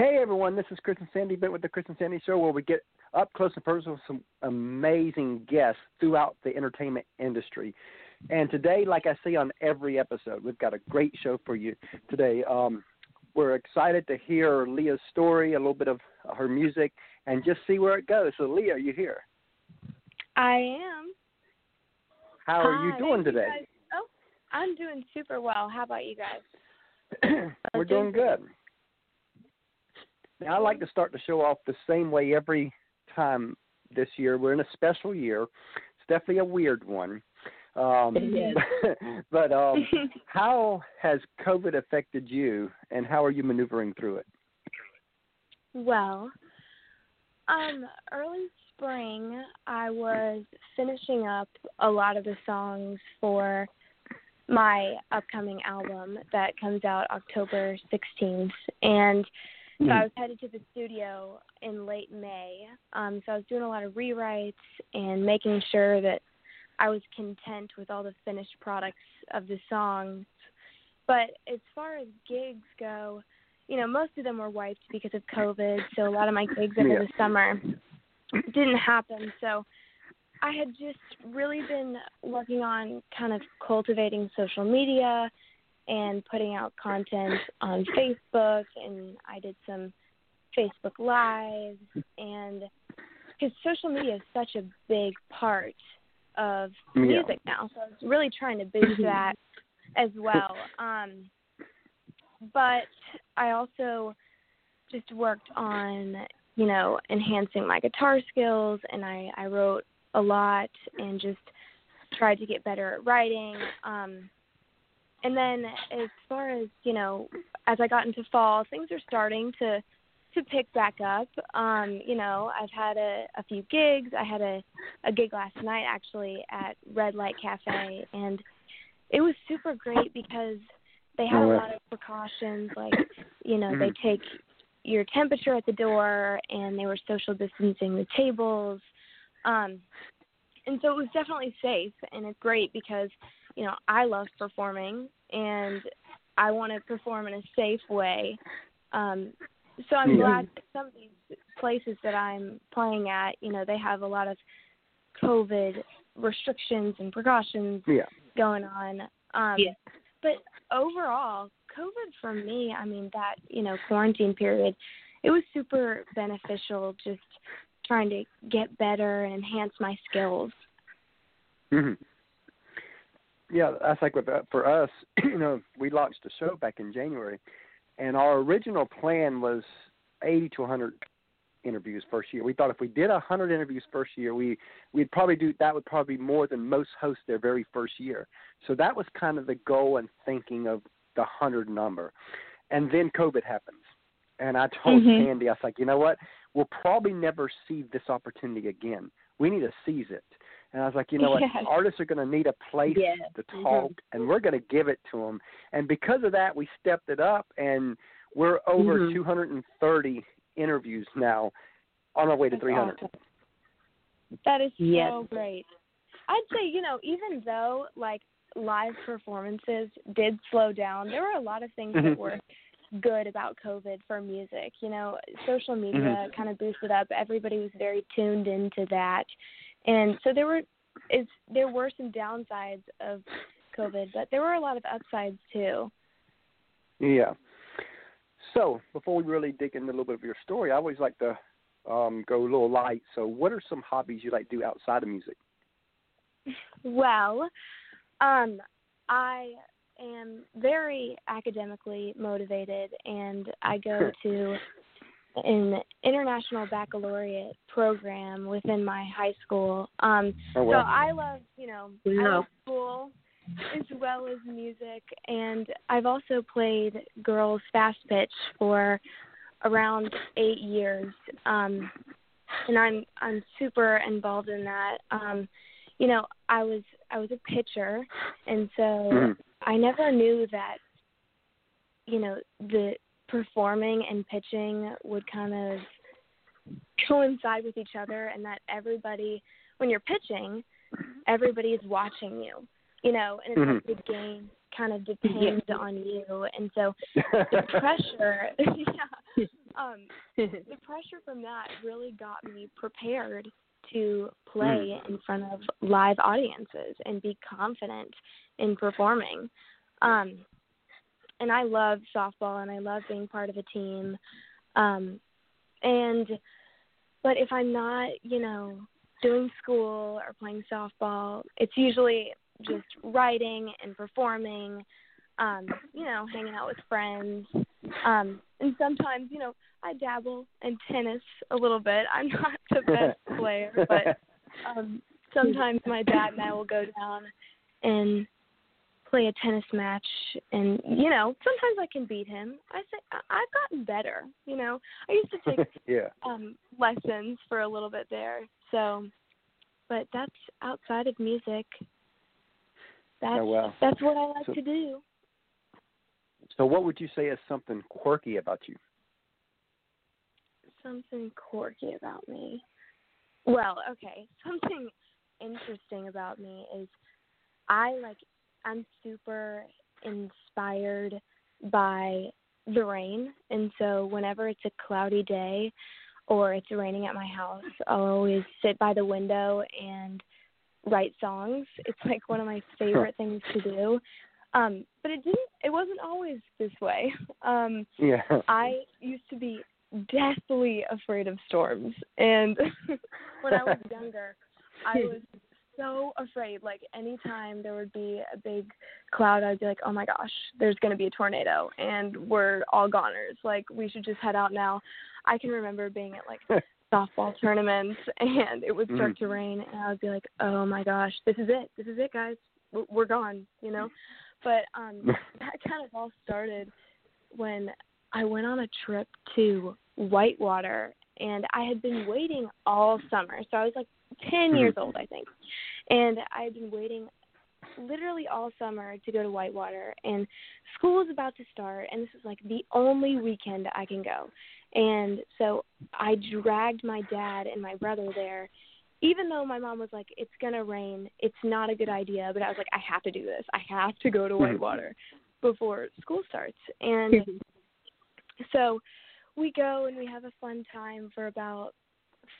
Hey everyone, this is Chris and Sandy Bent with the Chris and Sandy Show, where we get up close and personal with some amazing guests throughout the entertainment industry. And today, like I say on every episode, we've got a great show for you today. Um, we're excited to hear Leah's story, a little bit of her music, and just see where it goes. So, Leah, are you here? I am. How are you doing you today? guys. Oh, I'm doing super well. How about you guys? We're doing good. Now, I like to start the show off the same way every time this year. We're in a special year. It's definitely a weird one. Um, It but um, how has COVID affected you, and how are you maneuvering through it? well, um, early spring, I was finishing up a lot of the songs for my upcoming album that comes out October 16th, and so I was headed to the studio in late May. Um, so I was doing a lot of rewrites and making sure that I was content with all the finished products of the songs. But as far as gigs go, you know, most of them were wiped because of COVID. So a lot of my gigs over Yeah. the summer didn't happen. So I had just really been working on kind of cultivating social media and putting out content on Facebook, and I did some Facebook Lives, and because social media is such a big part of Yeah. music now, so I was really trying to boost that as well. Um, but I also just worked on, you know, enhancing my guitar skills, and I I wrote a lot and just tried to get better at writing. Um, and then as far as you know, as I got into fall, things are starting to to pick back up. Um, you know, I've had a, a few gigs. I had a, a gig last night actually at Red Light Cafe, and it was super great because they had a Oh, lot of precautions. Like, you know, they take your temperature at the door, and they were social distancing the tables. Um, and so it was definitely safe, and it's great because you know I love performing, and I want to perform in a safe way. Um, so I'm Yeah. glad that some of these places that I'm playing at, you know, they have a lot of COVID restrictions and precautions Yeah. going on. Um, Yeah. But overall, COVID for me, I mean, that, you know, quarantine period, it was super beneficial just trying to get better and enhance my skills. hmm Yeah, that's like with uh, for us. You know, we launched a show back in January, and our original plan was 80 to 100 interviews first year. We thought if we did 100 interviews first year, we we'd probably do that would probably be more than most host their very first year. So that was kind of the goal and thinking of the 100 number. And then COVID happens. And I told Mhm. Sandy, I was like, you know what? We'll probably never see this opportunity again. We need to seize it. And I was like, you know what? Yes. Artists are going to need a place Yes. to Mm-hmm. talk, and we're going to give it to them. And because of that, we stepped it up, and we're over Mhm. 230 interviews now, on our way to That's 300. awesome. That is so great. I'd say, you know, even though like live performances did slow down, there were a lot of things that were good about COVID for music. You know, social media kind of boosted up. Everybody was very tuned into that. And so there were is there were some downsides of COVID, but there were a lot of upsides too. Yeah. So before we really dig into a little bit of your story, I always like to um, go a little light. So, what are some hobbies you like to do outside of music? Well, um, I am very academically motivated, and I go to an international baccalaureate program within my high school. Um, Oh so. I love, you know, I love school as well as music, and I've also played girls fast pitch for around eight years. Um, and I'm I'm super involved in that. Um, you know, I was I was a pitcher, and so Mhm. I never knew that, you know, the performing and pitching would kind of coincide with each other, and that everybody, when you're pitching, everybody is watching you, you know, and it's like the game kind of depends on you, and so the pressure, yeah, um, the pressure from that really got me prepared to play in front of live audiences and be confident in performing. Um, and I love softball and I love being part of a team. Um, and but if I'm not, you know, doing school or playing softball, it's usually just writing and performing, um, you know, hanging out with friends. Um, and sometimes, you know, I dabble in tennis a little bit. I'm not the best player, but um sometimes my dad and I will go down and play a tennis match and you know sometimes i can beat him. I say i've gotten better you know. I used to take yeah. um lessons for a little bit there so but that's outside of music. That's oh, well. that's what i like so, to do. So what would you say is something quirky about you? Something quirky about me. Well okay. Something interesting about me is i like I'm super inspired by the rain, and so whenever it's a cloudy day or it's raining at my house, I'll always sit by the window and write songs. It's like one of my favorite things to do. Um, but it didn't it wasn't always this way. Um yeah. I used to be deathly afraid of storms and when I was younger I was so afraid. Like anytime there would be a big cloud, I'd be like, "Oh my gosh, there's going to be a tornado, and we're all goners. Like we should just head out now." I can remember being at like softball tournaments, and it would start mm. to rain, and I would be like, "Oh my gosh, this is it. This is it, guys. We're gone." You know. But um that kind of all started when I went on a trip to Whitewater and I had been waiting all summer. So I was like 10 years mm-hmm. old, I think. And I had been waiting literally all summer to go to Whitewater and school is about to start and this is like the only weekend I can go. And so I dragged my dad and my brother there even though my mom was like it's going to rain, it's not a good idea, but I was like I have to do this. I have to go to mm-hmm. Whitewater before school starts. And so we go and we have a fun time for about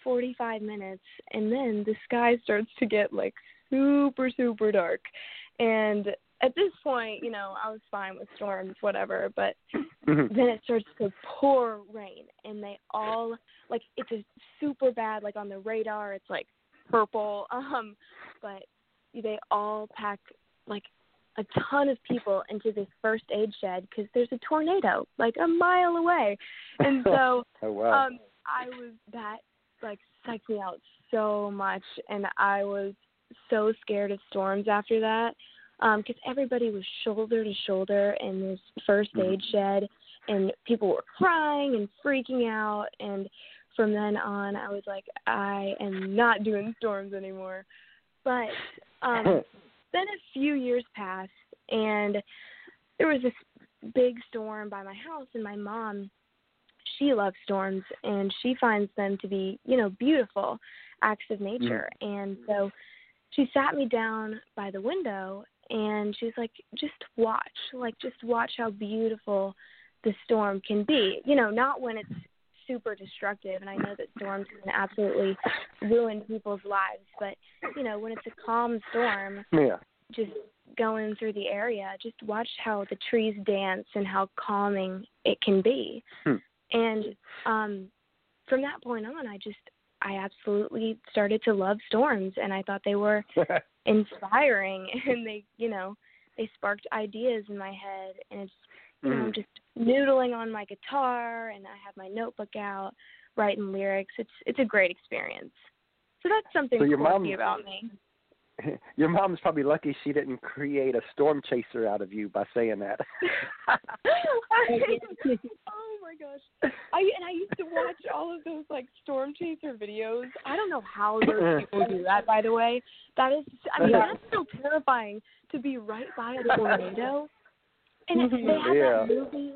45 minutes and then the sky starts to get like super super dark and at this point you know i was fine with storms whatever but mm-hmm. then it starts to pour rain and they all like it's a super bad like on the radar it's like purple um but they all pack like a ton of people into this first aid shed because there's a tornado like a mile away and so oh, wow. um i was that like psyched me out so much, and I was so scared of storms after that because um, everybody was shoulder to shoulder in this first mm-hmm. aid shed, and people were crying and freaking out. And from then on, I was like, I am not doing storms anymore. But um, then a few years passed, and there was this big storm by my house, and my mom she loves storms and she finds them to be, you know, beautiful acts of nature. Mm. And so she sat me down by the window and she's like, just watch, like, just watch how beautiful the storm can be. You know, not when it's super destructive. And I know that storms can absolutely ruin people's lives, but, you know, when it's a calm storm, yeah. just going through the area, just watch how the trees dance and how calming it can be. Hmm. And um from that point on I just I absolutely started to love storms and I thought they were inspiring and they, you know, they sparked ideas in my head and it's you know, I'm mm. just noodling on my guitar and I have my notebook out, writing lyrics. It's it's a great experience. So that's something so your mom, about me. Your mom's probably lucky she didn't create a storm chaser out of you by saying that. oh my gosh! I and I used to watch all of those like storm chaser videos. I don't know how those people do that. By the way, that is I mean that's so terrifying to be right by a tornado. And it, they had yeah. that movie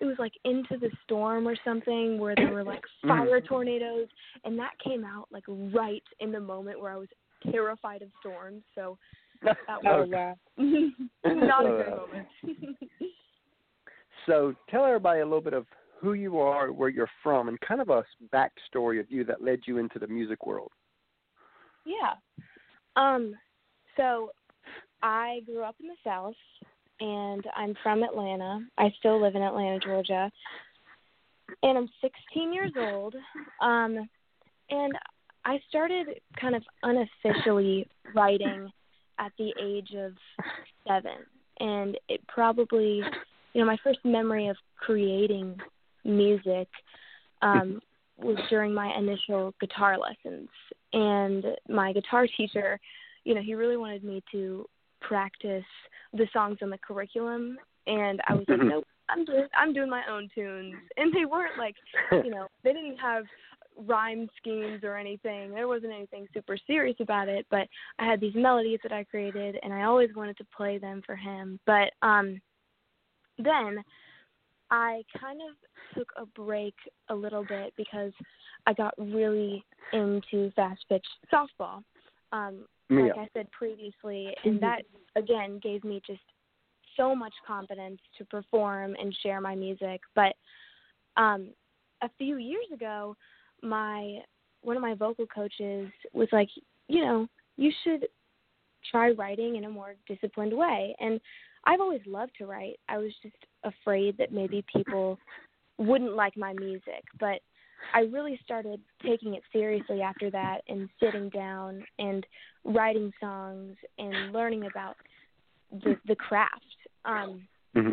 it was like into the storm or something where there were like fire tornadoes and that came out like right in the moment where I was terrified of storms, so that was uh, not a good moment. so tell everybody a little bit of who you are, where you're from, and kind of a backstory of you that led you into the music world. Yeah. Um. So, I grew up in the South, and I'm from Atlanta. I still live in Atlanta, Georgia, and I'm 16 years old. Um, and I started kind of unofficially writing at the age of seven, and it probably, you know, my first memory of creating music um, was during my initial guitar lessons, and my guitar teacher, you know, he really wanted me to practice the songs in the curriculum, and I was like, nope. I'm doing I'm doing my own tunes, and they weren't like, you know, they didn't have rhyme schemes or anything. There wasn't anything super serious about it, but I had these melodies that I created and I always wanted to play them for him. But um then I kind of took a break a little bit because I got really into fast pitch softball. Um yeah. like I said previously, and that again gave me just so much confidence to perform and share my music. But um a few years ago, my one of my vocal coaches was like, you know, you should try writing in a more disciplined way. And I've always loved to write. I was just afraid that maybe people wouldn't like my music, but I really started taking it seriously after that and sitting down and writing songs and learning about the the craft. Um mm-hmm.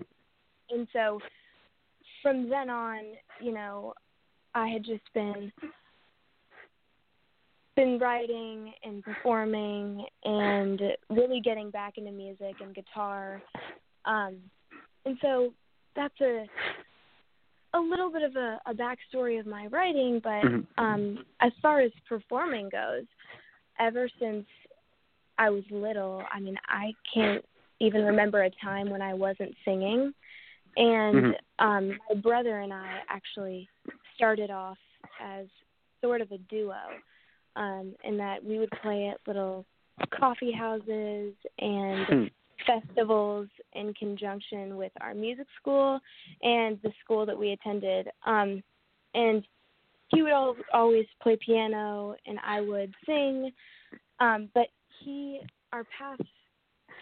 and so from then on, you know, I had just been been writing and performing and really getting back into music and guitar. Um and so that's a a little bit of a, a backstory of my writing, but mm-hmm. um as far as performing goes, ever since I was little, I mean I can't even remember a time when I wasn't singing. And mm-hmm. um my brother and I actually started off as sort of a duo, um, in that we would play at little coffee houses and hmm. festivals in conjunction with our music school and the school that we attended. Um, and he would al- always play piano and I would sing. Um, but he, our paths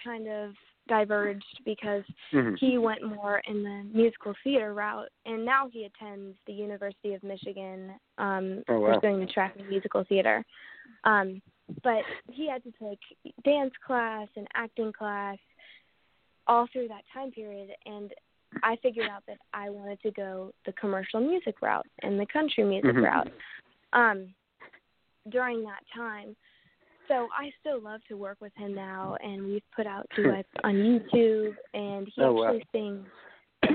kind of diverged because mm-hmm. he went more in the musical theater route and now he attends the University of Michigan um oh, wow. pursuing the track of musical theater. Um but he had to take dance class and acting class all through that time period and I figured out that I wanted to go the commercial music route and the country music mm-hmm. route. Um during that time so I still love to work with him now, and we've put out duets on YouTube, and he oh, actually wow. sings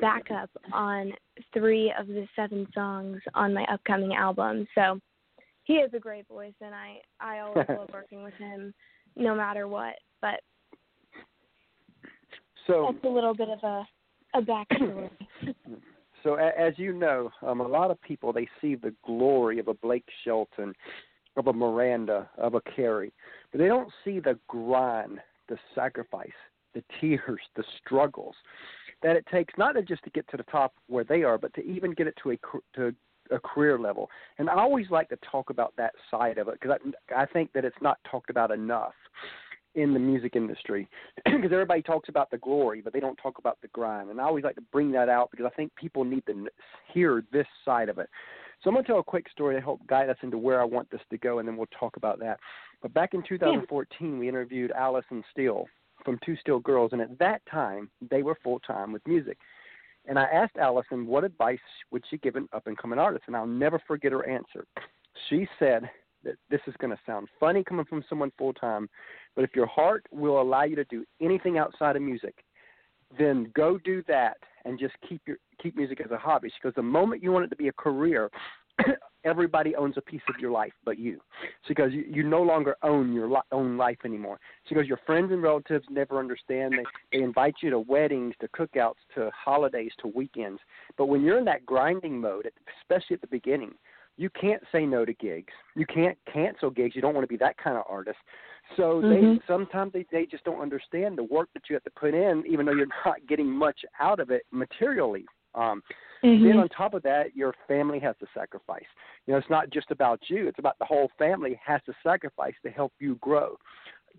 backup on three of the seven songs on my upcoming album. So he has a great voice, and I I always love working with him, no matter what. But so that's a little bit of a a backstory. so as you know, um, a lot of people they see the glory of a Blake Shelton of a Miranda, of a Carrie. But they don't see the grind, the sacrifice, the tears, the struggles that it takes not just to get to the top where they are, but to even get it to a to a career level. And I always like to talk about that side of it because I, I think that it's not talked about enough in the music industry because everybody talks about the glory, but they don't talk about the grind. And I always like to bring that out because I think people need to hear this side of it. So I'm going to tell a quick story to help guide us into where I want this to go, and then we'll talk about that. But back in 2014, yeah. we interviewed Allison Steele from Two Steel Girls, and at that time, they were full time with music. And I asked Allison what advice would she give an up and coming artist, and I'll never forget her answer. She said that this is going to sound funny coming from someone full time, but if your heart will allow you to do anything outside of music, then go do that and just keep your keep music as a hobby. Because the moment you want it to be a career, everybody owns a piece of your life but you. Because you, you no longer own your li- own life anymore. Because your friends and relatives never understand. They they invite you to weddings, to cookouts, to holidays, to weekends. But when you're in that grinding mode, especially at the beginning, you can't say no to gigs. You can't cancel gigs. You don't want to be that kind of artist. So mm-hmm. they sometimes they they just don't understand the work that you have to put in, even though you're not getting much out of it materially. Um, Mm-hmm. Then on top of that, your family has to sacrifice. You know, it's not just about you; it's about the whole family has to sacrifice to help you grow.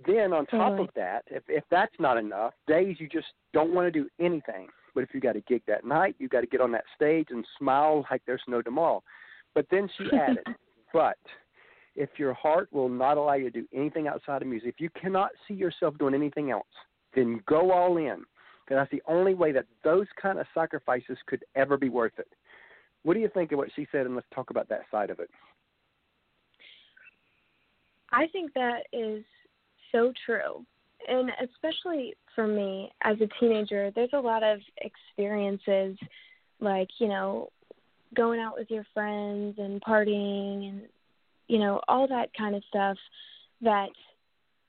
Then on top Totally. of that, if if that's not enough, days you just don't want to do anything. But if you got a gig that night, you got to get on that stage and smile like there's no tomorrow. But then she added, but if your heart will not allow you to do anything outside of music, if you cannot see yourself doing anything else, then go all in. Because that's the only way that those kind of sacrifices could ever be worth it. What do you think of what she said? And let's talk about that side of it. I think that is so true. And especially for me as a teenager, there's a lot of experiences like, you know, going out with your friends and partying and you know, all that kind of stuff that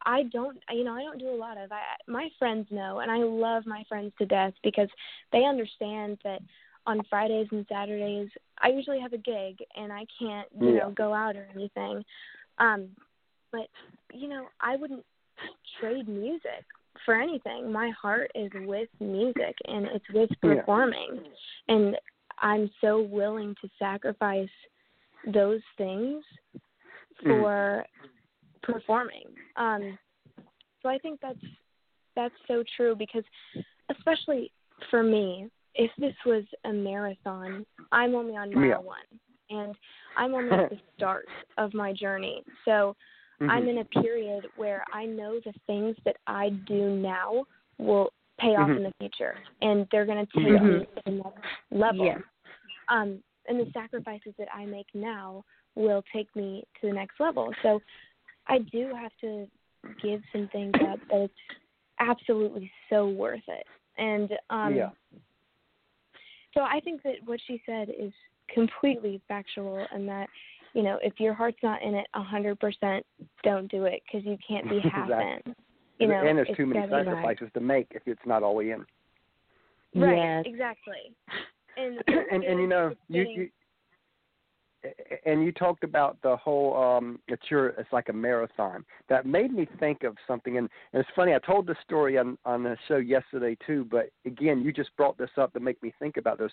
I don't you know, I don't do a lot of. I my friends know and I love my friends to death because they understand that on Fridays and Saturdays I usually have a gig and I can't, you Yeah. know, go out or anything. Um but you know, I wouldn't trade music for anything. My heart is with music and it's with Yeah. performing. And I'm so willing to sacrifice those things Mm. for performing. Um so I think that's that's so true because especially for me, if this was a marathon, I'm only on mile Yeah. one and I'm only at the start of my journey. So I'm Mhm. in a period where I know the things that I do now will pay off Mhm. in the future, and they're going to take Yeah. me to the next level. Yes. Um, and the sacrifices that I make now will take me to the next level. So I do have to give some things up, but it's absolutely so worth it. And um, yeah. so I think that what she said is completely factual, and that you know if your heart's not in it a hundred percent, don't do it because you can't be half Exactly. in. You know, and there's too many gotta be- sacrifices to make if it's not all the way in. Right, Yes. exactly. And and and you know you, you and you talked about the whole um it's your it's like a marathon. That made me think of something and, and it's funny i told this story on on the show yesterday too but again you just brought this up to make me think about this.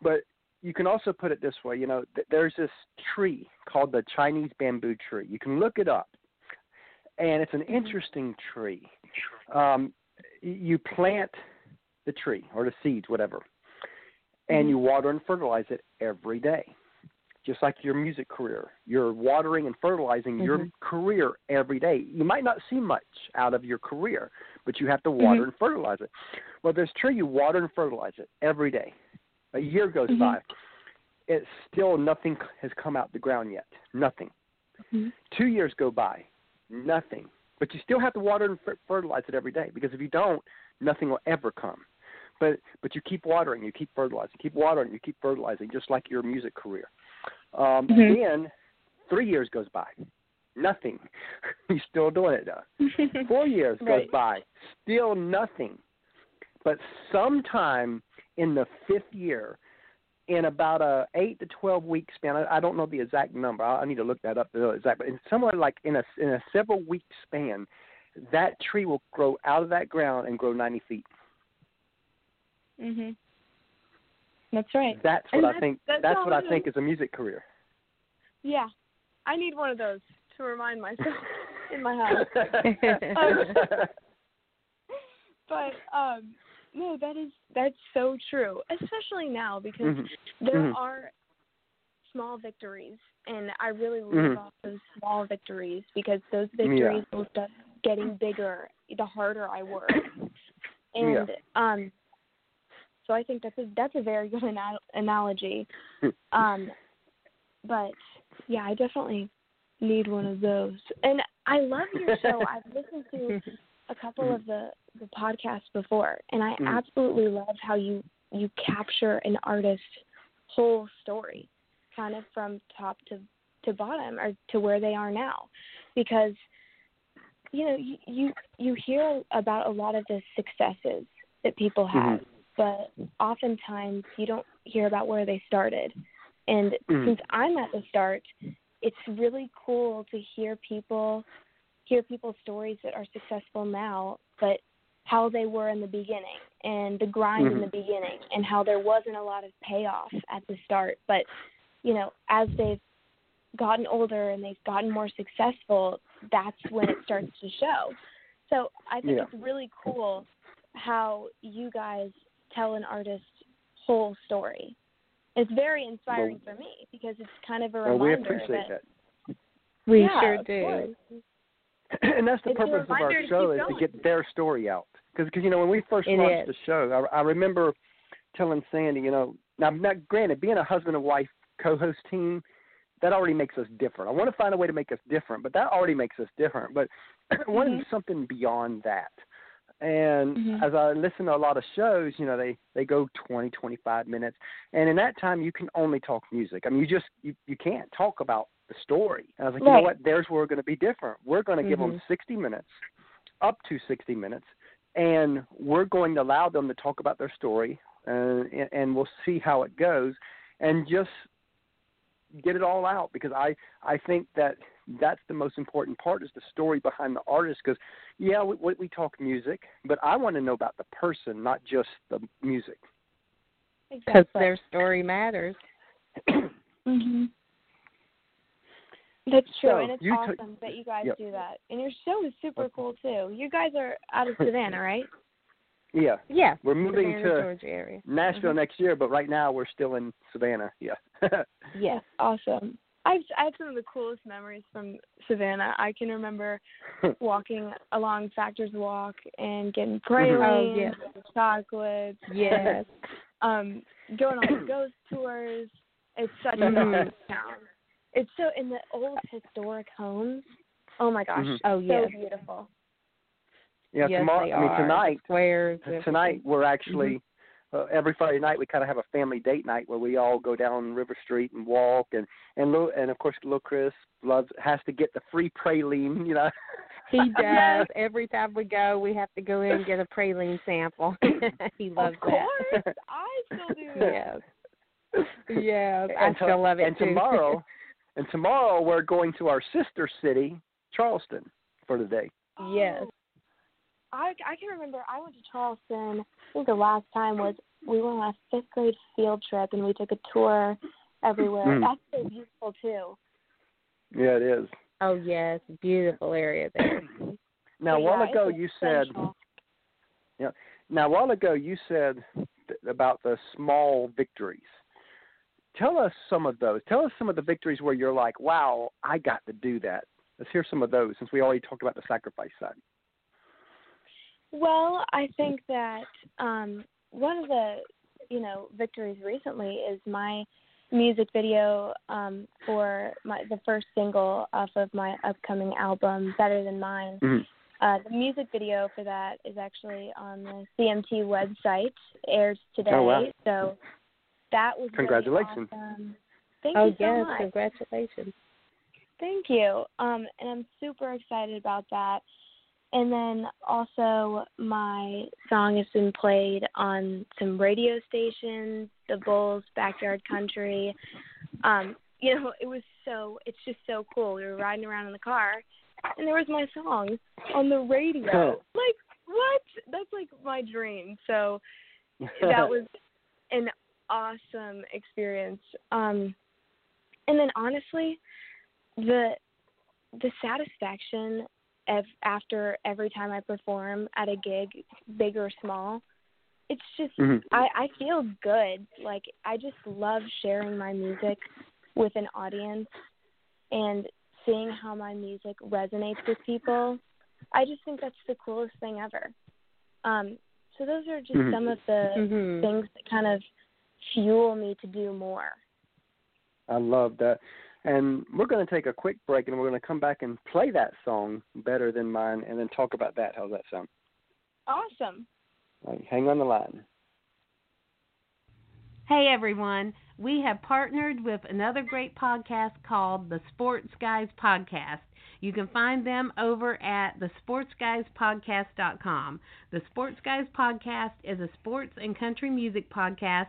But you can also put it this way you know th- there's this tree called the chinese bamboo tree. You can look it up and it's an interesting tree. Um you plant the tree or the seeds whatever and Mhm. you water and fertilize it every day just like your music career. You're watering and fertilizing your Mhm. career every day. You might not see much out of your career, but you have to water Mhm. and fertilize it. Well, this tree, you water and fertilize it every day. A year goes Mhm. by. It's still nothing has come out the ground yet. Nothing. Mhm. Two years go by. Nothing. But you still have to water and fer- fertilize it every day because if you don't, nothing will ever come. But but you keep watering, you keep fertilizing, keep watering, you keep fertilizing, just like your music career. Um, Mhm. Then three years goes by, nothing. You're still doing it though. Four years goes by, still nothing. But sometime in the fifth year, in about a eight to twelve week span, I, I don't know the exact number. I, I need to look that up. The exact, but in somewhere like in a in a several week span, that tree will grow out of that ground and grow ninety feet. mhm. That's right. That's what And I that's- think. that's That's what I think is. a music career. yeah, I need one of those to remind myself in my house. But um, no, that is that's so true, especially now because Mhm. there Mhm. are small victories, and I really live Mhm. off those small victories because those victories will start getting bigger the harder I work. And um, so I think that's a that's a very good ana- analogy. Um, but yeah, I definitely need one of those. And I love your show. I've listened to a couple of the the podcasts before, and I Mhm. absolutely love how you you capture an artist's whole story, kind of from top to to bottom or to where they are now, because you know you you, you hear about a lot of the successes that people have, Mhm. But oftentimes you don't hear about where they started. And Mhm. since I'm at the start, it's really cool to hear people hear people's stories that are successful now, but how they were in the beginning and the grind mm-hmm. in the beginning and how there wasn't a lot of payoff at the start but you know as they've gotten older and they've gotten more successful that's when it starts to show so i think yeah. it's really cool how you guys tell an artist's whole story it's very inspiring well, for me because it's kind of a well, reminder we appreciate that, that. We yeah, sure do. and that's the it's purpose of our show is to get their story out. Because you know when we first it launched is. the show, I, I remember telling Sandy, you know, now, now granted, being a husband and wife co-host team, that already makes us different. I want to find a way to make us different, but that already makes us different. But I wanted mm-hmm. something beyond that. And mm-hmm. as I listen to a lot of shows, you know, they they go 20, 25 minutes, and in that time you can only talk music. I mean, you just you you can't talk about the story. And I was like, right. you know what? There's where we're going to be different. We're going to mm-hmm. give them 60 minutes, up to 60 minutes, and we're going to allow them to talk about their story, uh, and, and we'll see how it goes, and just get it all out because I I think that that's the most important part is the story behind the artist because yeah we, we talk music but I want to know about the person not just the music because exactly. their story matters. mhm. That's true, So, and it's you awesome took- that you guys yep. do that. And your show is super cool too. You guys are out of Savannah, right? yeah Yeah. we're moving Savannah, to Georgia area. Nashville Mhm. next year but right now we're still in Savannah yeah Yes. Awesome. I've I have some of the coolest memories from Savannah. I can remember walking along Factors Walk and getting pralines, Oh, yes. and chocolates, Yes. um, going on the ghost tours. It's such a Mhm. town. It's so in the old historic homes. Oh my gosh, Mhm. Oh yeah, so beautiful. yeah yes, tomorrow they I mean are. tonight The squares. everything. tonight we're actually Mm-hmm. Uh, every Friday night we kind of have a family date night where we all go down River Street and walk and and little, and of course little Chris loves has to get the free praline you know He does. Every time we go, we have to go in and get a praline sample. he loves of course, that. I still do that. yes. Yes. I and to- still love it and too. tomorrow and tomorrow we're going to our sister city Charleston for the day Yes. I I can remember I went to Charleston. I think the last time was we went on a fifth grade field trip and we took a tour everywhere. Mm. That's so beautiful too. yeah it is Oh yes, beautiful area there. now a But while yeah, ago it's you said essential. Now, a while ago, you said th- about the small victories. Tell us some of those. Tell us some of the victories where you're like, wow, I got to do that. Let's hear some of those since we already talked about the sacrifice side. Well, I think that um one of the you know victories recently is my music video um for my the first single off of my upcoming album Better Than Mine. Mhm. Uh the music video for that is actually on the CMT website airs today. Oh, wow. So that was really Congratulations. awesome. Thank oh you so yes, much. congratulations. Thank you. Um, and I'm super excited about that. And then also, my song has been played on some radio stations, the Bulls, Backyard Country. Um, you know, it was so, it's just so cool. We were riding around in the car, and there was my song on the radio. like, what? That's like my dream. So that was an awesome experience. Um, and then honestly, the the satisfaction of after every time I perform at a gig, big or small, it's just Mhm. I I feel good. Like I just love sharing my music with an audience and seeing how my music resonates with people. I just think that's the coolest thing ever. Um so those are just Mhm. some of the Mhm. things that kind of fuel me to do more. I love that. And we're going to take a quick break and we're going to come back and play that song, Better Than Mine, and then talk about that. How's that sound? Awesome. All right, hang on the line. Hey everyone, we have partnered with another great podcast called the Sports Guys Podcast. You can find them over at thesportsguyspodcast.com. The Sports Guys Podcast is a sports and country music podcast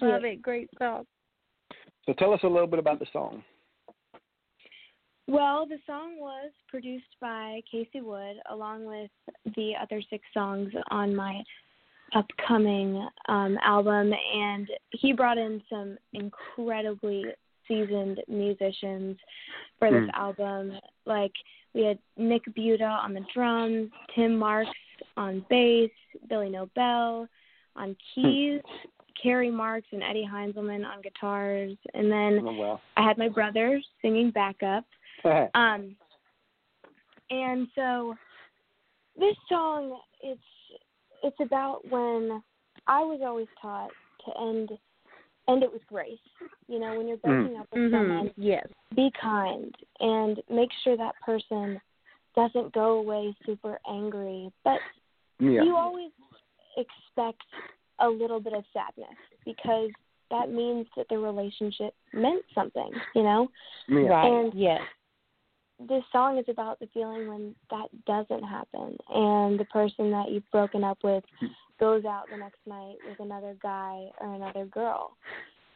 Yes, Thank love it. Great song. So tell us a little bit about the song. Well, the song was produced by Casey Wood along with the other six songs on my upcoming um, album, and he brought in some incredibly seasoned musicians for this Mm. album. Like we had Nick Buda on the drums, Tim Marks on bass, Billy Nobel on keys, Kerry Marx and Eddie Heinzelman on guitars, and then Oh, well. I had my brother singing backup. Um, and so this song, it's it's about when I was always taught to end end it with grace. You know, when you're breaking up with Mhm. someone, Yes. be kind and make sure that person doesn't go away super angry, but Yeah. you always expect a little bit of sadness because that means that the relationship meant something, you know? Right. And- yes. This song is about the feeling when that doesn't happen and the person that you've broken up with goes out the next night with another guy or another girl.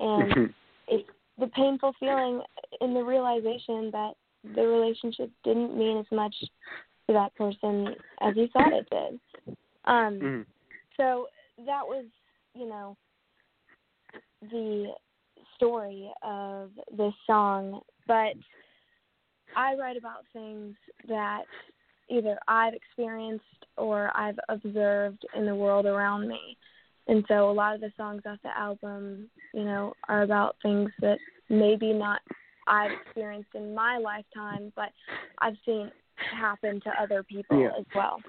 And it's the painful feeling in the realization that the relationship didn't mean as much to that person as you thought it did. Um Mhm. so that was, you know, the story of this song, but I write about things that either I've experienced or I've observed in the world around me. And so a lot of the songs off the album, you know, are about things that maybe not I've experienced in my lifetime, but I've seen happen to other people Yeah. as well.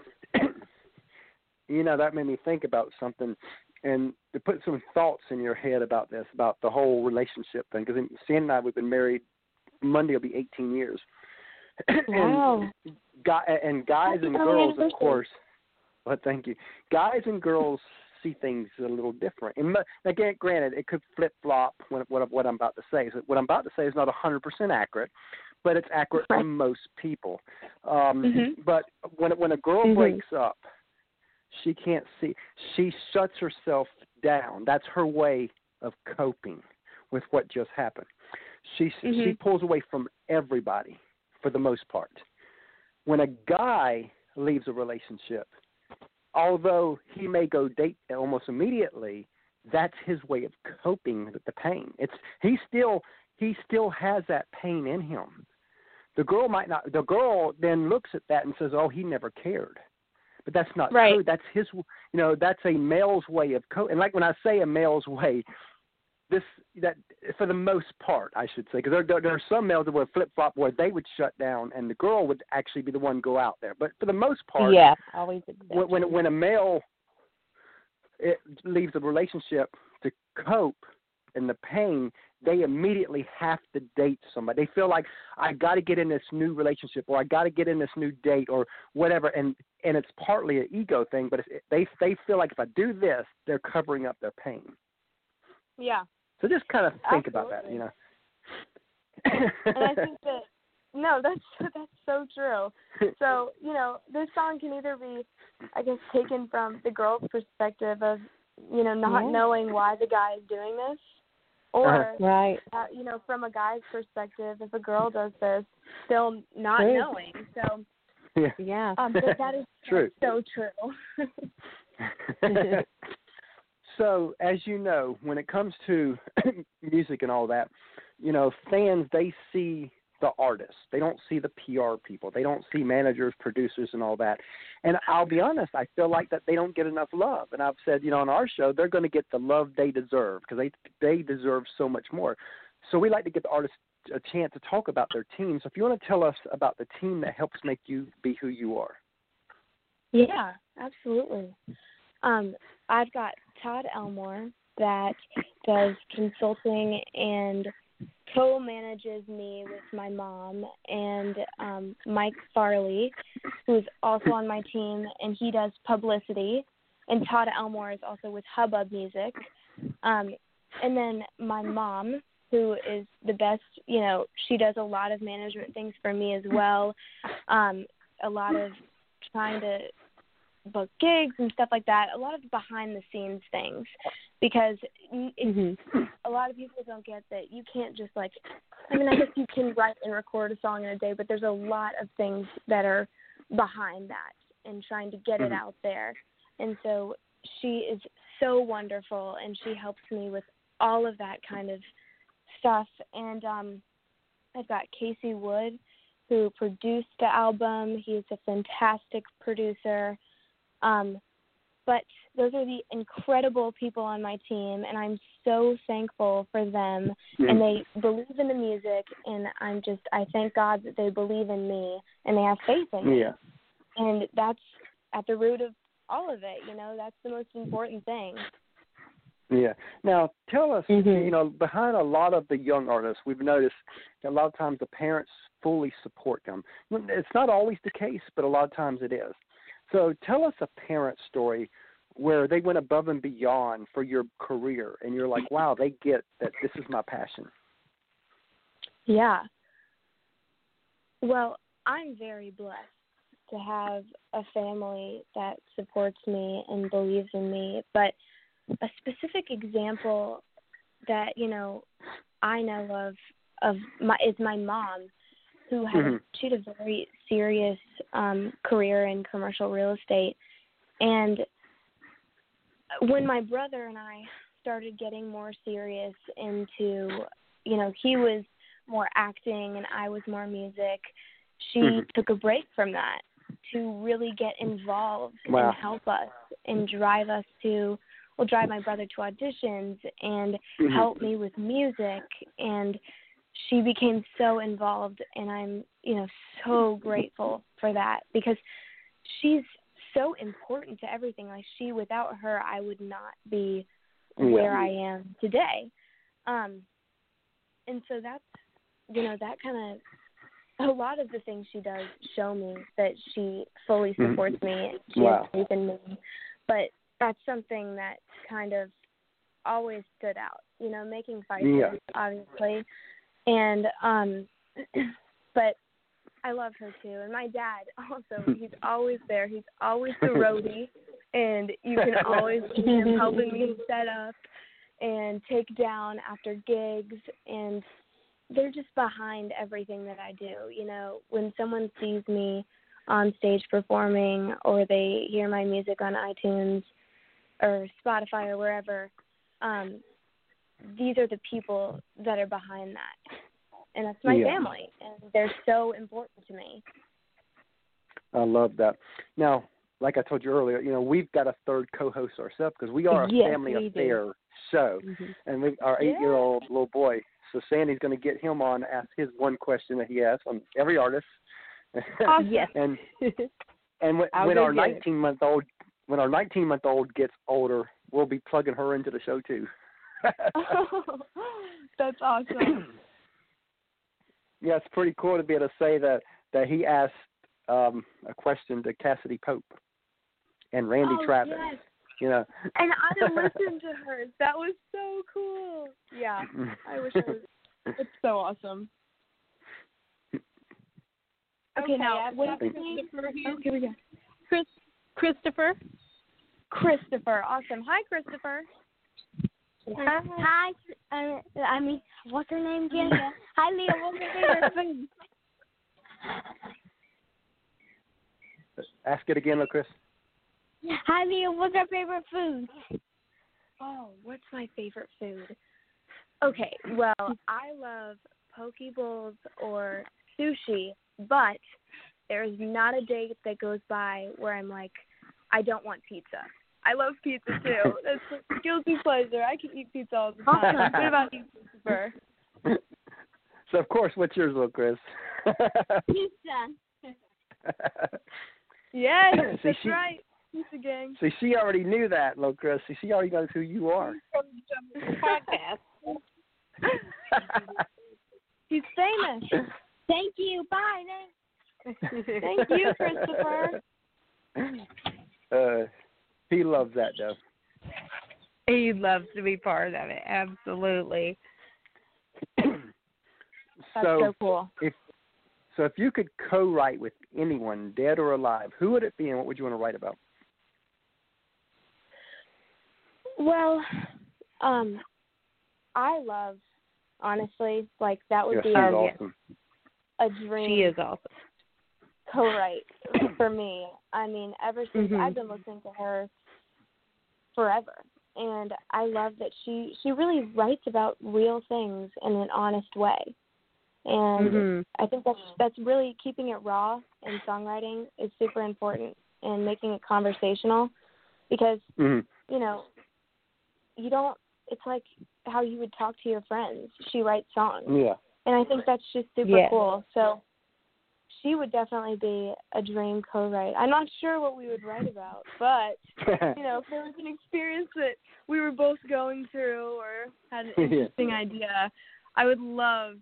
You know that made me think about something and to put some thoughts in your head about this about the whole relationship thing because Sandy and I we've been married Monday will be 18 years Wow. and guy and guys Happy and girls of course well thank you guys and girls see things a little different and again granted it could flip flop when what what I'm about to say so what I'm about to say is not 100% accurate but it's accurate Right. for most people um Mhm. but when when a girl Mhm. breaks up she can't see. She shuts herself down. That's her way of coping with what just happened. She she Mhm. pulls away from everybody for the most part. When a guy leaves a relationship although he may go date almost immediately that's his way of coping with the pain. It's he still he still has that pain in him. The girl might not the girl then looks at that and says oh he never cared but that's not Right. true that's his you know that's a male's way of co and like when i say a male's way this that for the most part i should say because there, there there are some males that would flip flop where they would shut down and the girl would actually be the one go out there but for the most part Yeah. Always when when, when a male it leaves a relationship to cope in the pain, they immediately have to date somebody. They feel like I got to get in this new relationship, or I got to get in this new date, or whatever. And and it's partly an ego thing, but it's, they they feel like if I do this, they're covering up their pain. Yeah. So just kind of think about that, you know. and I think that no, that's that's so true. So you know, this song can either be, I guess, taken from the girl's perspective of you know not Yeah. knowing why the guy is doing this, or Right. uh, you know from a guy's perspective if a girl does this, still not True. knowing. So yeah. Yeah. um, but that is True. so true. so, as you know, when it comes to music and all that, you know, fans they see the artists. They don't see the PR people. They don't see managers, producers, and all that. And I'll be honest, I feel like that they don't get enough love. And I've said, you know, on our show, they're going to get the love they deserve because they they deserve so much more. So we like to give the artists a chance to talk about their team. So if you want to tell us about the team that helps make you be who you are. Yeah, absolutely. Um, I've got Todd Elmore that does consulting and co-manages me with my mom, and um, Mike Farley, who's also on my team, and he does publicity. And Todd Elmore is also with Hubbub Music. Um, and then my mom, who is the best, you know, she does a lot of management things for me as well. Um, a lot of trying to book gigs and stuff like that. A lot of behind the scenes things because Mhm. a lot of people don't get that you can't just like. I mean, I guess you can write and record a song in a day, but there's a lot of things that are behind that and trying to get it Mhm. out there. And so she is so wonderful, and she helps me with all of that kind of stuff. And um, I've got Casey Wood, who produced the album. He's a fantastic producer. Um, but those are the incredible people on my team, and I'm so thankful for them. And they believe in the music, and I'm just I thank God that they believe in me and they have faith in me. Yeah. And that's at the root of all of it. You know, that's the most important thing. Yeah. Now, tell us, Mhm. you know, behind a lot of the young artists, we've noticed that a lot of times the parents fully support them. It's not always the case, but a lot of times it is. So tell us a parent story where they went above and beyond for your career, and you're like, wow, they get that this is my passion. Yeah. Well, I'm very blessed to have a family that supports me and believes in me, but a specific example that, you know, I know of of my is my mom who had Mhm. she a very serious um career in commercial real estate and when my brother and I started getting more serious into you know he was more acting and I was more music she Mhm. took a break from that to really get involved Wow. and help us and drive us to well drive my brother to auditions and Mhm. help me with music and she became so involved and I'm, you know, so grateful for that because she's so important to everything. Like she without her I would not be where I am today. Um and so that's you know, that kind of a lot of the things she does show me that she fully Mhm. supports me. And she Wow. has faith in me. But that's something that kind of always stood out. You know, making fights Yeah. obviously. And um but I love her too. And my dad also, he's always there. He's always the roadie and you can always see him helping me set up and take down after gigs and they're just behind everything that I do. You know, when someone sees me on stage performing or they hear my music on iTunes or Spotify or wherever, um, these are the people that are behind that. And that's my Yeah. family and they're so important to me. I love that. Now, like I told you earlier, you know, we've got a third co-host ourselves because we are a Yes, family we do. affair show, Mhm. and we our eight-year-old little boy. So Sandy's going to get him on to ask his one question that he asks on every artist. Awesome. Yes. and and when, when our 19 month old when our 19 month old gets older, we'll be plugging her into the show too. that's awesome. yeah, it's pretty cool to be able to say that that he asked um a question to Cassadee Pope and Randy oh, Travis. Yes. You know. And I listened to hers. That was so cool. Yeah. I wish I was it's so awesome. Okay, now I've what got is? Christopher here. Oh, here we go. Chris, Christopher. Christopher. Awesome. Hi, Christopher. Hi, uh, I mean, what's her name again? Hi, Leah. What's your favorite food? Ask it again, look, Chris. Hi, Leah. What's your favorite food? Oh, what's my favorite food? Okay, well, I love poke bowls or sushi, but there's not a day that goes by where I'm like, I don't want pizza. I love pizza too. That's a guilty pleasure. I can eat pizza all the time. What about you, Christopher? so of course, what's yours, little Chris? Pizza. Yes, See, that's she- right. Pizza gang. See, she already knew that, little Chris. See, she already knows who you are. podcast. He's famous. Thank you. Bye. Thank you, Christopher. He loves that though. He loves to be part of it. Absolutely. That's so, so cool. so if you could co-write with anyone, dead or alive, who would it be, and what would you want to write about? Well, um, I love honestly like that would Yeah, be a, awesome. a dream She is awesome. co-write for me. I mean, ever since Mhm. I've been listening to her forever, and I love that she she really writes about real things in an honest way, and Mhm. I think that's that's really keeping it raw in songwriting is super important and making it conversational because Mhm. you know you don't it's like how you would talk to your friends she writes songs Yeah. and i think that's just super Yeah. cool so she would definitely be a dream co-write i'm not sure what we would write about but you know if there was an experience that we were both going through or had an Yeah. interesting idea i would love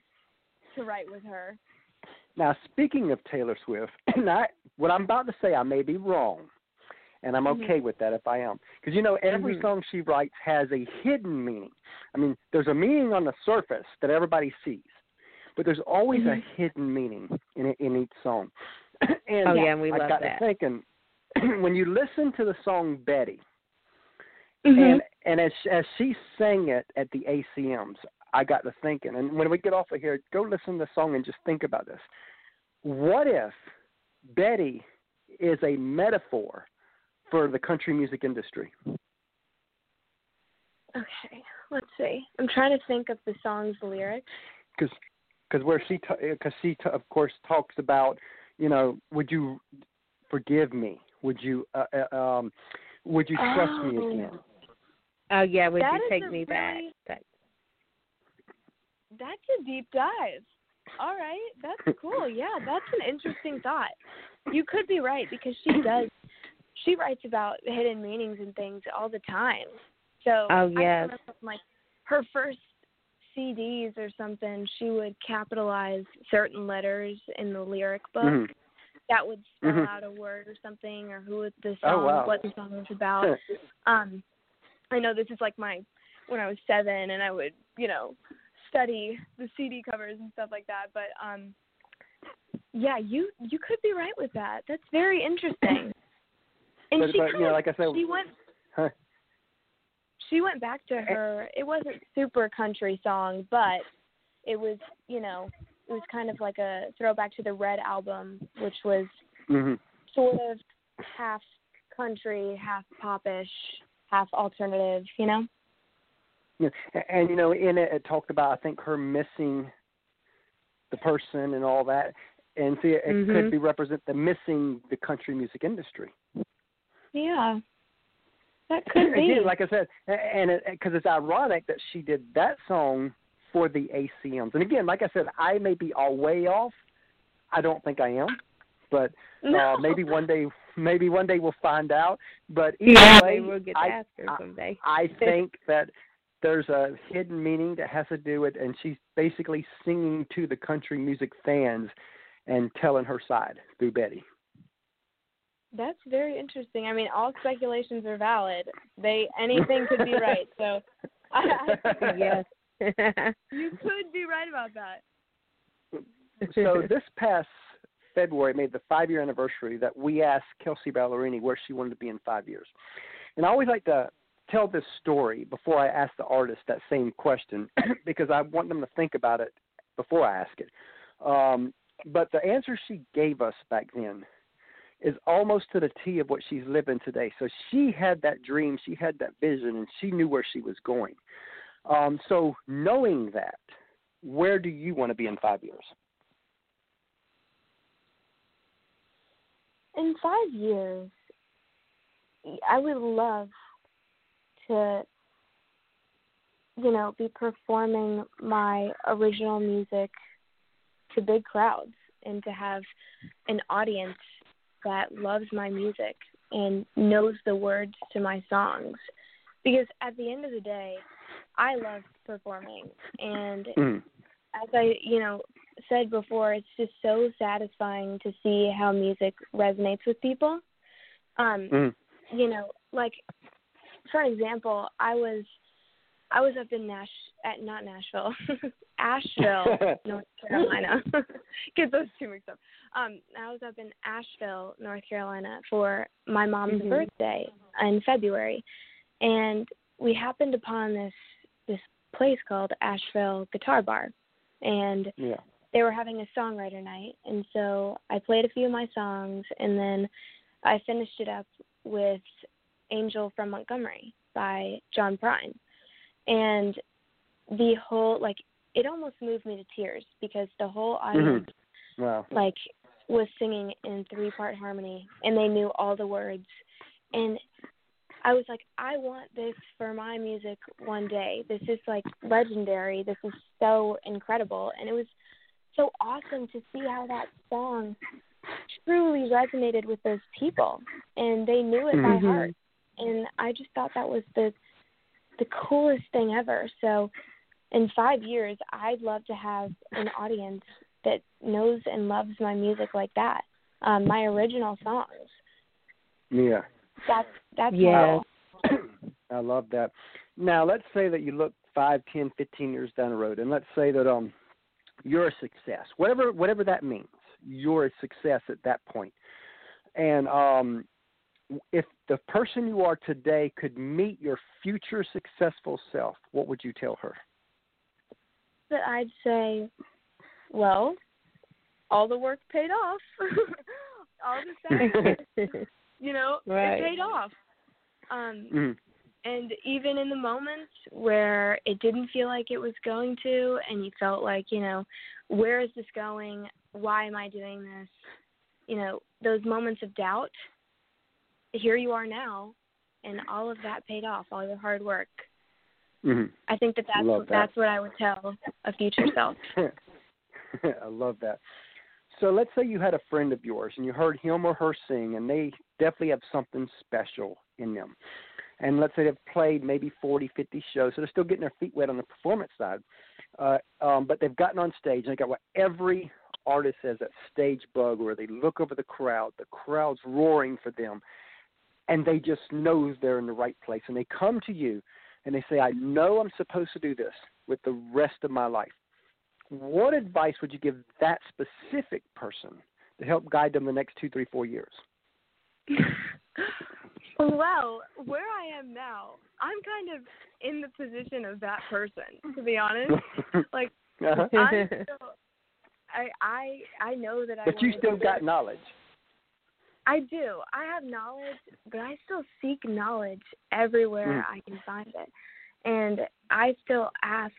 to write with her Now, speaking of Taylor Swift, and I, what I'm about to say, I may be wrong, and I'm Mhm. okay with that if I am. Because you know, every Mhm. song she writes has a hidden meaning. I mean, there's a meaning on the surface that everybody sees, but there's always a Mhm. hidden meaning in in each song. and Oh yeah, and we I love got that. to thinking when you listen to the song Betty, Mhm. and and as as she sang it at the ACMs, I got to thinking. And when we get off of here, go listen to the song and just think about this. What if Betty is a metaphor for the country music industry? Okay, let's see. I'm trying to think of the song's lyrics. Because because where she because she t- of course talks about you know would you forgive me? Would you uh, uh, um would you trust me Oh. again? Oh yeah, would That you take me back? really- That- That's a deep dive. All right, that's cool. Yeah, that's an interesting thought. You could be right because she does. She writes about hidden meanings and things all the time. So Oh, I yes. remember like her first CDs or something, she would capitalize certain letters in the lyric book Mhm. that would spell Mhm. out a word or something or who the Oh, song, wow. what the song was about. um I know this is like my when I was seven and I would, you know, study the CD covers and stuff like that. But um yeah, you you could be right with that. That's very interesting. And But- she but, you know, like I said- she went Huh. She went back to her it wasn't super country song, but it was, you know, it was kind of like a throwback to the Red album, which was hmm sort of half country, half popish, half alternative, you know? Yeah, and you know, in it, it talked about I think her missing the person and all that, and see, it Mhm. could be represent the missing the country music industry. Yeah. That could be. Again, like I said, and because it's ironic that she did that song for the ACMs. And again, like I said, I may be all way off. I don't think I am, but no. uh, maybe one day, maybe one day we'll find out. But either Yeah, way, we'll get to I, ask her I- someday. I think that there's a hidden meaning that has to do with, and she's basically singing to the country music fans and telling her side through Betty. That's very interesting. I mean, all speculations are valid. They anything could be right. So I, I, yes. you could be right about that. so this past February made the five year anniversary that we asked Kelsea Ballerini where she wanted to be in five years. And I always like to tell this story before I ask the artist that same question because I want them to think about it before I ask it. Um, but the answer she gave us back then is almost to the T of what she's living today. So she had that dream, she had that vision, and she knew where she was going. Um, so knowing that, where do you want to be in five years? In five years, I would love to, you know, be performing my original music to big crowds and to have an audience that loves my music and knows the words to my songs. Because at the end of the day, I love performing and Mm. as I, you know, said before, it's just so satisfying to see how music resonates with people. Um, Mm. you know, like for an example, I was I was up in Nash at not Nashville, Asheville, North Carolina. Get those two mixed up. Um, I was up in Asheville, North Carolina for my mom's Mhm. birthday in February, and we happened upon this this place called Asheville Guitar Bar, and yeah. they were having a songwriter night and so I played a few of my songs and then I finished it up with Angel from Montgomery by John Prine. And the whole like it almost moved me to tears because the whole audience Wow. like was singing in three part harmony and they knew all the words and I was like, I want this for my music one day. This is like legendary. This is so incredible. And it was so awesome to see how that song truly resonated with those people and they knew it by Mhm. heart. And I just thought that was the the coolest thing ever. So in five years I'd love to have an audience that knows and loves my music like that. Um, my original songs. Yeah. That's that's yeah. how I love that. Now, let's say that you look five, ten, fifteen years down the road, and let's say that um, you're a success, whatever whatever that means. You're a success at that point. point, and um, if the person you are today could meet your future successful self, what would you tell her? That I'd say, well, all the work paid off. all the sacrifice, you know, Right. it paid off. Um, Mhm. and even in the moments where it didn't feel like it was going to, and you felt like, you know, where is this going? Why am I doing this? You know, those moments of doubt. Here you are now, and all of that paid off. All your hard work. Hmm I think that that's that. that's what I would tell a future self. I love that. So let's say you had a friend of yours and you heard him or her sing, and they definitely have something special in them. And let's say they've played maybe 40, 50 shows, so they're still getting their feet wet on the performance side. Uh, um, but they've gotten on stage and they got what every artist has that stage bug where they look over the crowd, the crowd's roaring for them, and they just know they're in the right place. And they come to you and they say, I know I'm supposed to do this with the rest of my life what advice would you give that specific person to help guide them the next two, three, four years? well, where I am now, I'm kind of in the position of that person, to be honest. Like uh-huh. Still, I I I know that I. But you still got knowledge. I do. I have knowledge, but I still seek knowledge everywhere Mm. I can find it, and I still ask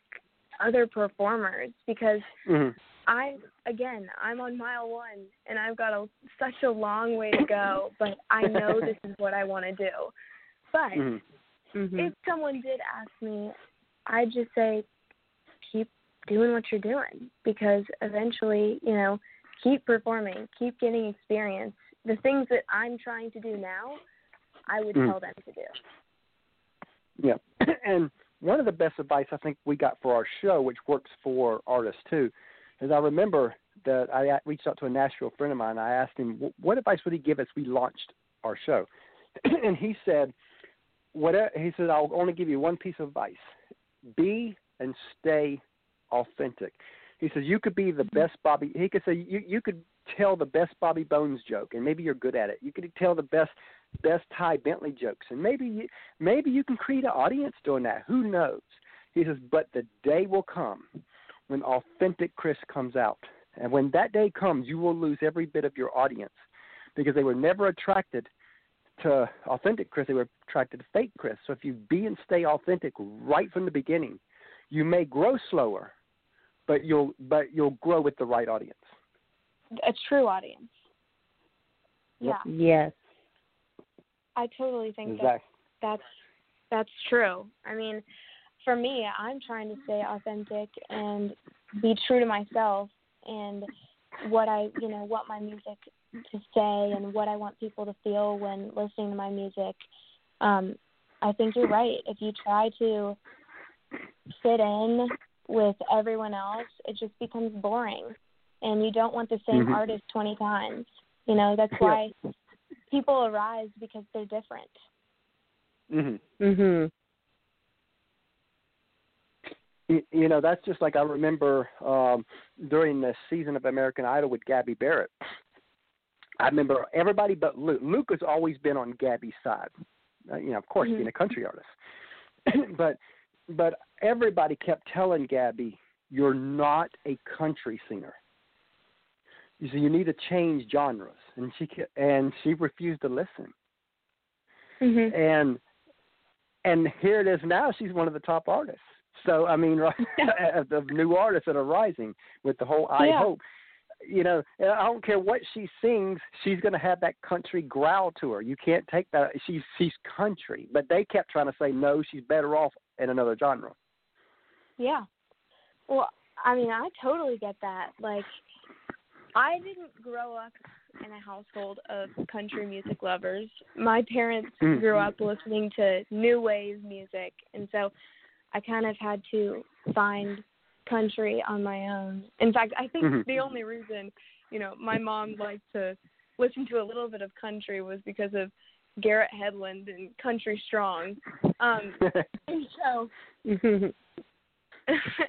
other performers because Mhm. I again I'm on mile one and I've got a such a long way to go, but I know this is what I want to do. But Mhm. Mhm. if someone did ask me, I'd just say keep doing what you're doing because eventually, you know, keep performing, keep getting experience. The things that I'm trying to do now, I would Mm. tell them to do. Yeah. and one of the best advice I think we got for our show, which works for artists too, is I remember that I reached out to a Nashville friend of mine. I asked him what advice would he give us. We launched our show, and he said, "Whatever." He said, "I'll only give you one piece of advice: be and stay authentic." He says you could be the best Bobby. He could say you you could tell the best Bobby Bones joke, and maybe you're good at it. You could tell the best best Ty Bentli jokes, and maybe you, maybe you can create an audience doing that. Who knows? He says, but the day will come when authentic Chris comes out, and when that day comes, you will lose every bit of your audience because they were never attracted to authentic Chris. They were attracted to fake Chris. So if you be and stay authentic right from the beginning, you may grow slower, but you'll but you'll grow with the right audience. A true audience. Yeah, Yes. I totally think that that's that's true. I mean, for me, I'm trying to stay authentic and be true to myself and what I, you know, what my music to say and what I want people to feel when listening to my music. Um, I think you're right. If you try to fit in with everyone else, it just becomes boring, and you don't want the same Mhm. artist 20 times. You know, that's Yeah. why people arise because they're different. Mhm. Mhm. you, you know that's just like I remember um during the season of American Idol with Gabby Barrett. I remember everybody but Luke. Luke has always been on Gabby's side. Uh, you know, of course, Mhm. being a country artist. but but everybody kept telling Gabby, "You're not a country singer. You see, you need to change genres." And she and she refused to listen. Mhm. And and here it is now. She's one of the top artists. So I mean, right, of new artists that are rising with the whole I Yeah. hope. You know, I don't care what she sings, she's going to have that country growl to her. You can't take that. She's she's country, but they kept trying to say no. She's better off in another genre. Yeah. Well, I mean, I totally get that. Like, I didn't grow up in a household of country music lovers. My parents Mm. grew up listening to new wave music, and so I kind of had to find country on my own. In fact, I think Mhm. the only reason, you know, my mom liked to listen to a little bit of country was because of Garrett Hedlund and Country Strong. Um, and so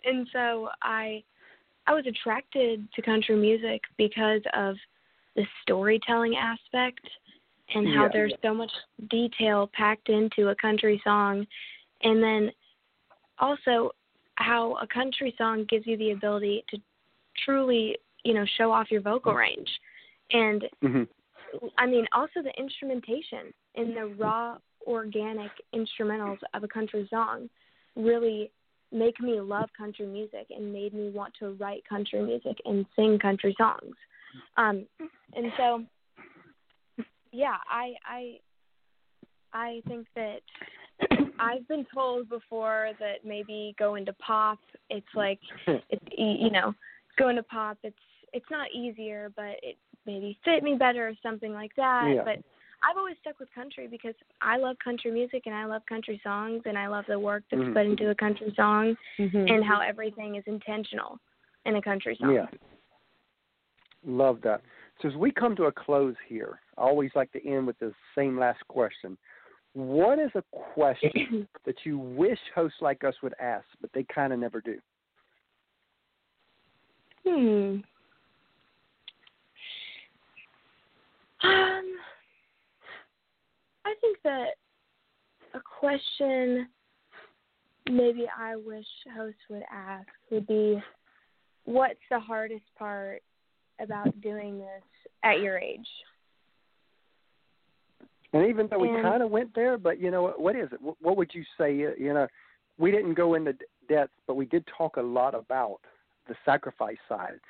and so I I was attracted to country music because of the storytelling aspect and how Yeah. there's so much detail packed into a country song and then also how a country song gives you the ability to truly, you know, show off your vocal range. And hmm I mean, also the instrumentation and the raw, organic instrumentals of a country song really make me love country music and made me want to write country music and sing country songs. Um, and so, yeah, I I I think that I've been told before that maybe go into pop. It's like it's you know going to pop. It's it's not easier, but it maybe fit me better or something like that. Yeah. But I've always stuck with country because I love country music and I love country songs and I love the work that's Mhm. put into a country song Mhm. and how everything is intentional in a country song. Yeah. Love that. So as we come to a close here, I always like to end with the same last question. What is a question that you wish hosts like us would ask, but they kind of never do? Hmm. Um, I think that a question maybe I wish hosts would ask would be, "What's the hardest part about doing this at your age?" And even though we kind of went there, but you know what, is it? What, would you say? uh, You know, we didn't go into depth, but we did talk a lot about the sacrifice side,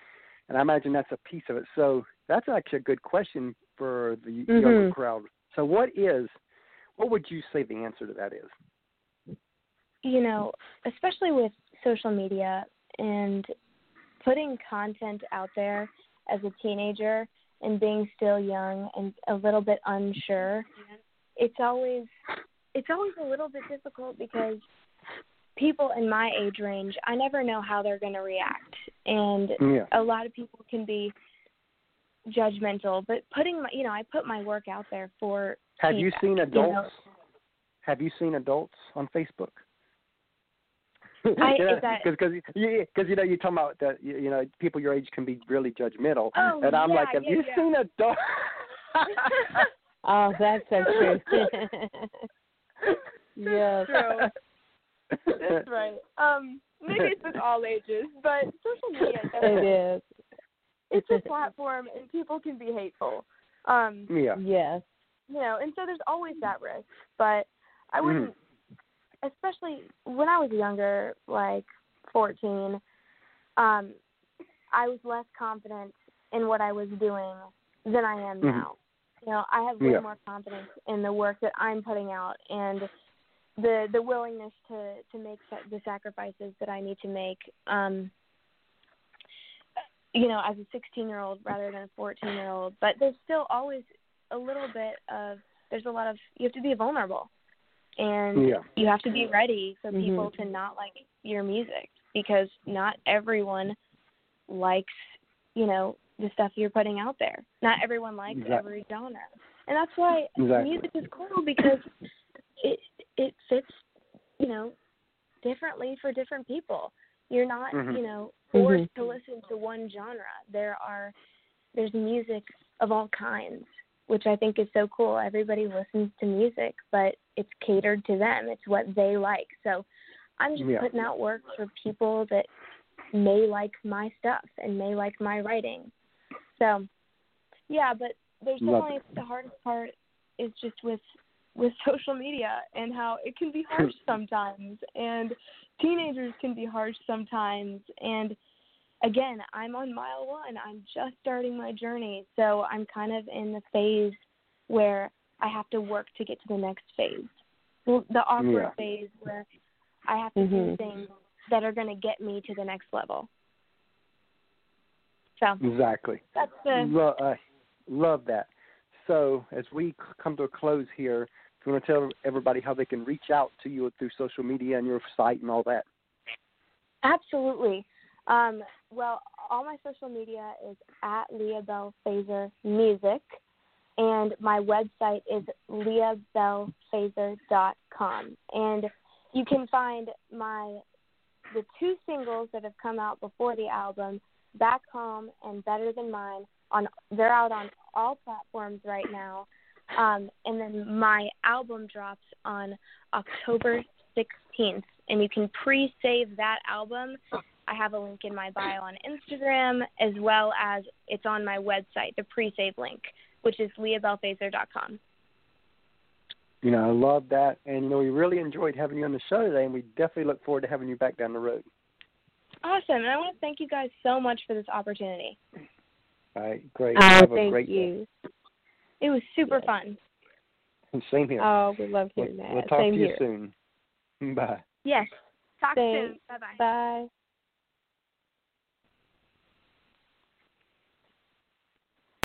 and I imagine that's a piece of it. So that's actually a good question for the younger Mhm. crowd. So what is, what would you say the answer to that is? you know, especially with social media and putting content out there as a teenager and being still young and a little bit unsure, it's always it's always a little bit difficult because people in my age range, I never know how they're going to react. And Yeah. a lot of people can be judgmental, but putting my, you know, I put my work out there for Have you feedback, seen know? adults? Have you seen adults on Facebook? I- You know, is that- because you, cause, you know you're talking about that you, you know people your age can be really judgmental, Oh, and I'm yeah, like, have yeah, you yeah. seen adults? Oh, that's so true. yes. True. That's right. Um, maybe it's with all ages, but social media It definitely is. It's a platform and people can be hateful. Um, yeah. Yes. you know, and so there's always that risk. But I wouldn't especially when I was younger, like fourteen, um, I was less confident in what I was doing than I am Mhm. now. You know, I have way Yeah. more confidence in the work that I'm putting out and the the willingness to to make the sacrifices that I need to make. Um, you know, as a 16 year old rather than a 14 year old, but there's still always a little bit of there's a lot of you have to be vulnerable and Yeah. you have to be ready for Mhm. people to not like your music because not everyone likes you know the stuff you're putting out there not everyone likes Exactly. every genre and that's why Exactly. music is cool because it it fits you know differently for different people you're not Mhm. you know forced Mhm. to listen to one genre. There are there's music of all kinds which i think is so cool. Everybody listens to music but it's catered to them. It's what they like. So i'm just Yeah. putting out work for people that may like my stuff and may like my writing. So yeah but there's definitely the hardest part is just with with social media and how it can be harsh sometimes. And teenagers can be harsh sometimes and again i'm on mile one i'm just starting my journey so i'm kind of in the phase where i have to work to get to the next phase Well, the awkward Yeah. phase where i have to do Mhm. things that are going to get me to the next level so Exactly. that's the Lo- uh, love that. So as we come to a close here, you want to tell everybody how they can reach out to you through social media and your site and all that. Absolutely. Um, well, all my social media is at Leah Belle Faser Music. and my website is leahbellefaser.com. And you can find my the two singles that have come out before the album, Back Home and Better Than Mine, on they're out on all platforms right now. Um, and then my album drops on October 16th, and you can pre-save that album. I have a link in my bio on Instagram, as well as it's on my website, the pre-save link, which is leahbellefaser.com. You know, I love that, and you know, we really enjoyed having you on the show today, and we definitely look forward to having you back down the road. Awesome, and I want to thank you guys so much for this opportunity. All right, great. Oh, Have a thank great you. It was super fun. Day. Same here. Oh, we love we'll, hearing that. we'll talk Same to you here. soon. Bye. Yes. Talk Thanks. soon. Bye bye. Bye.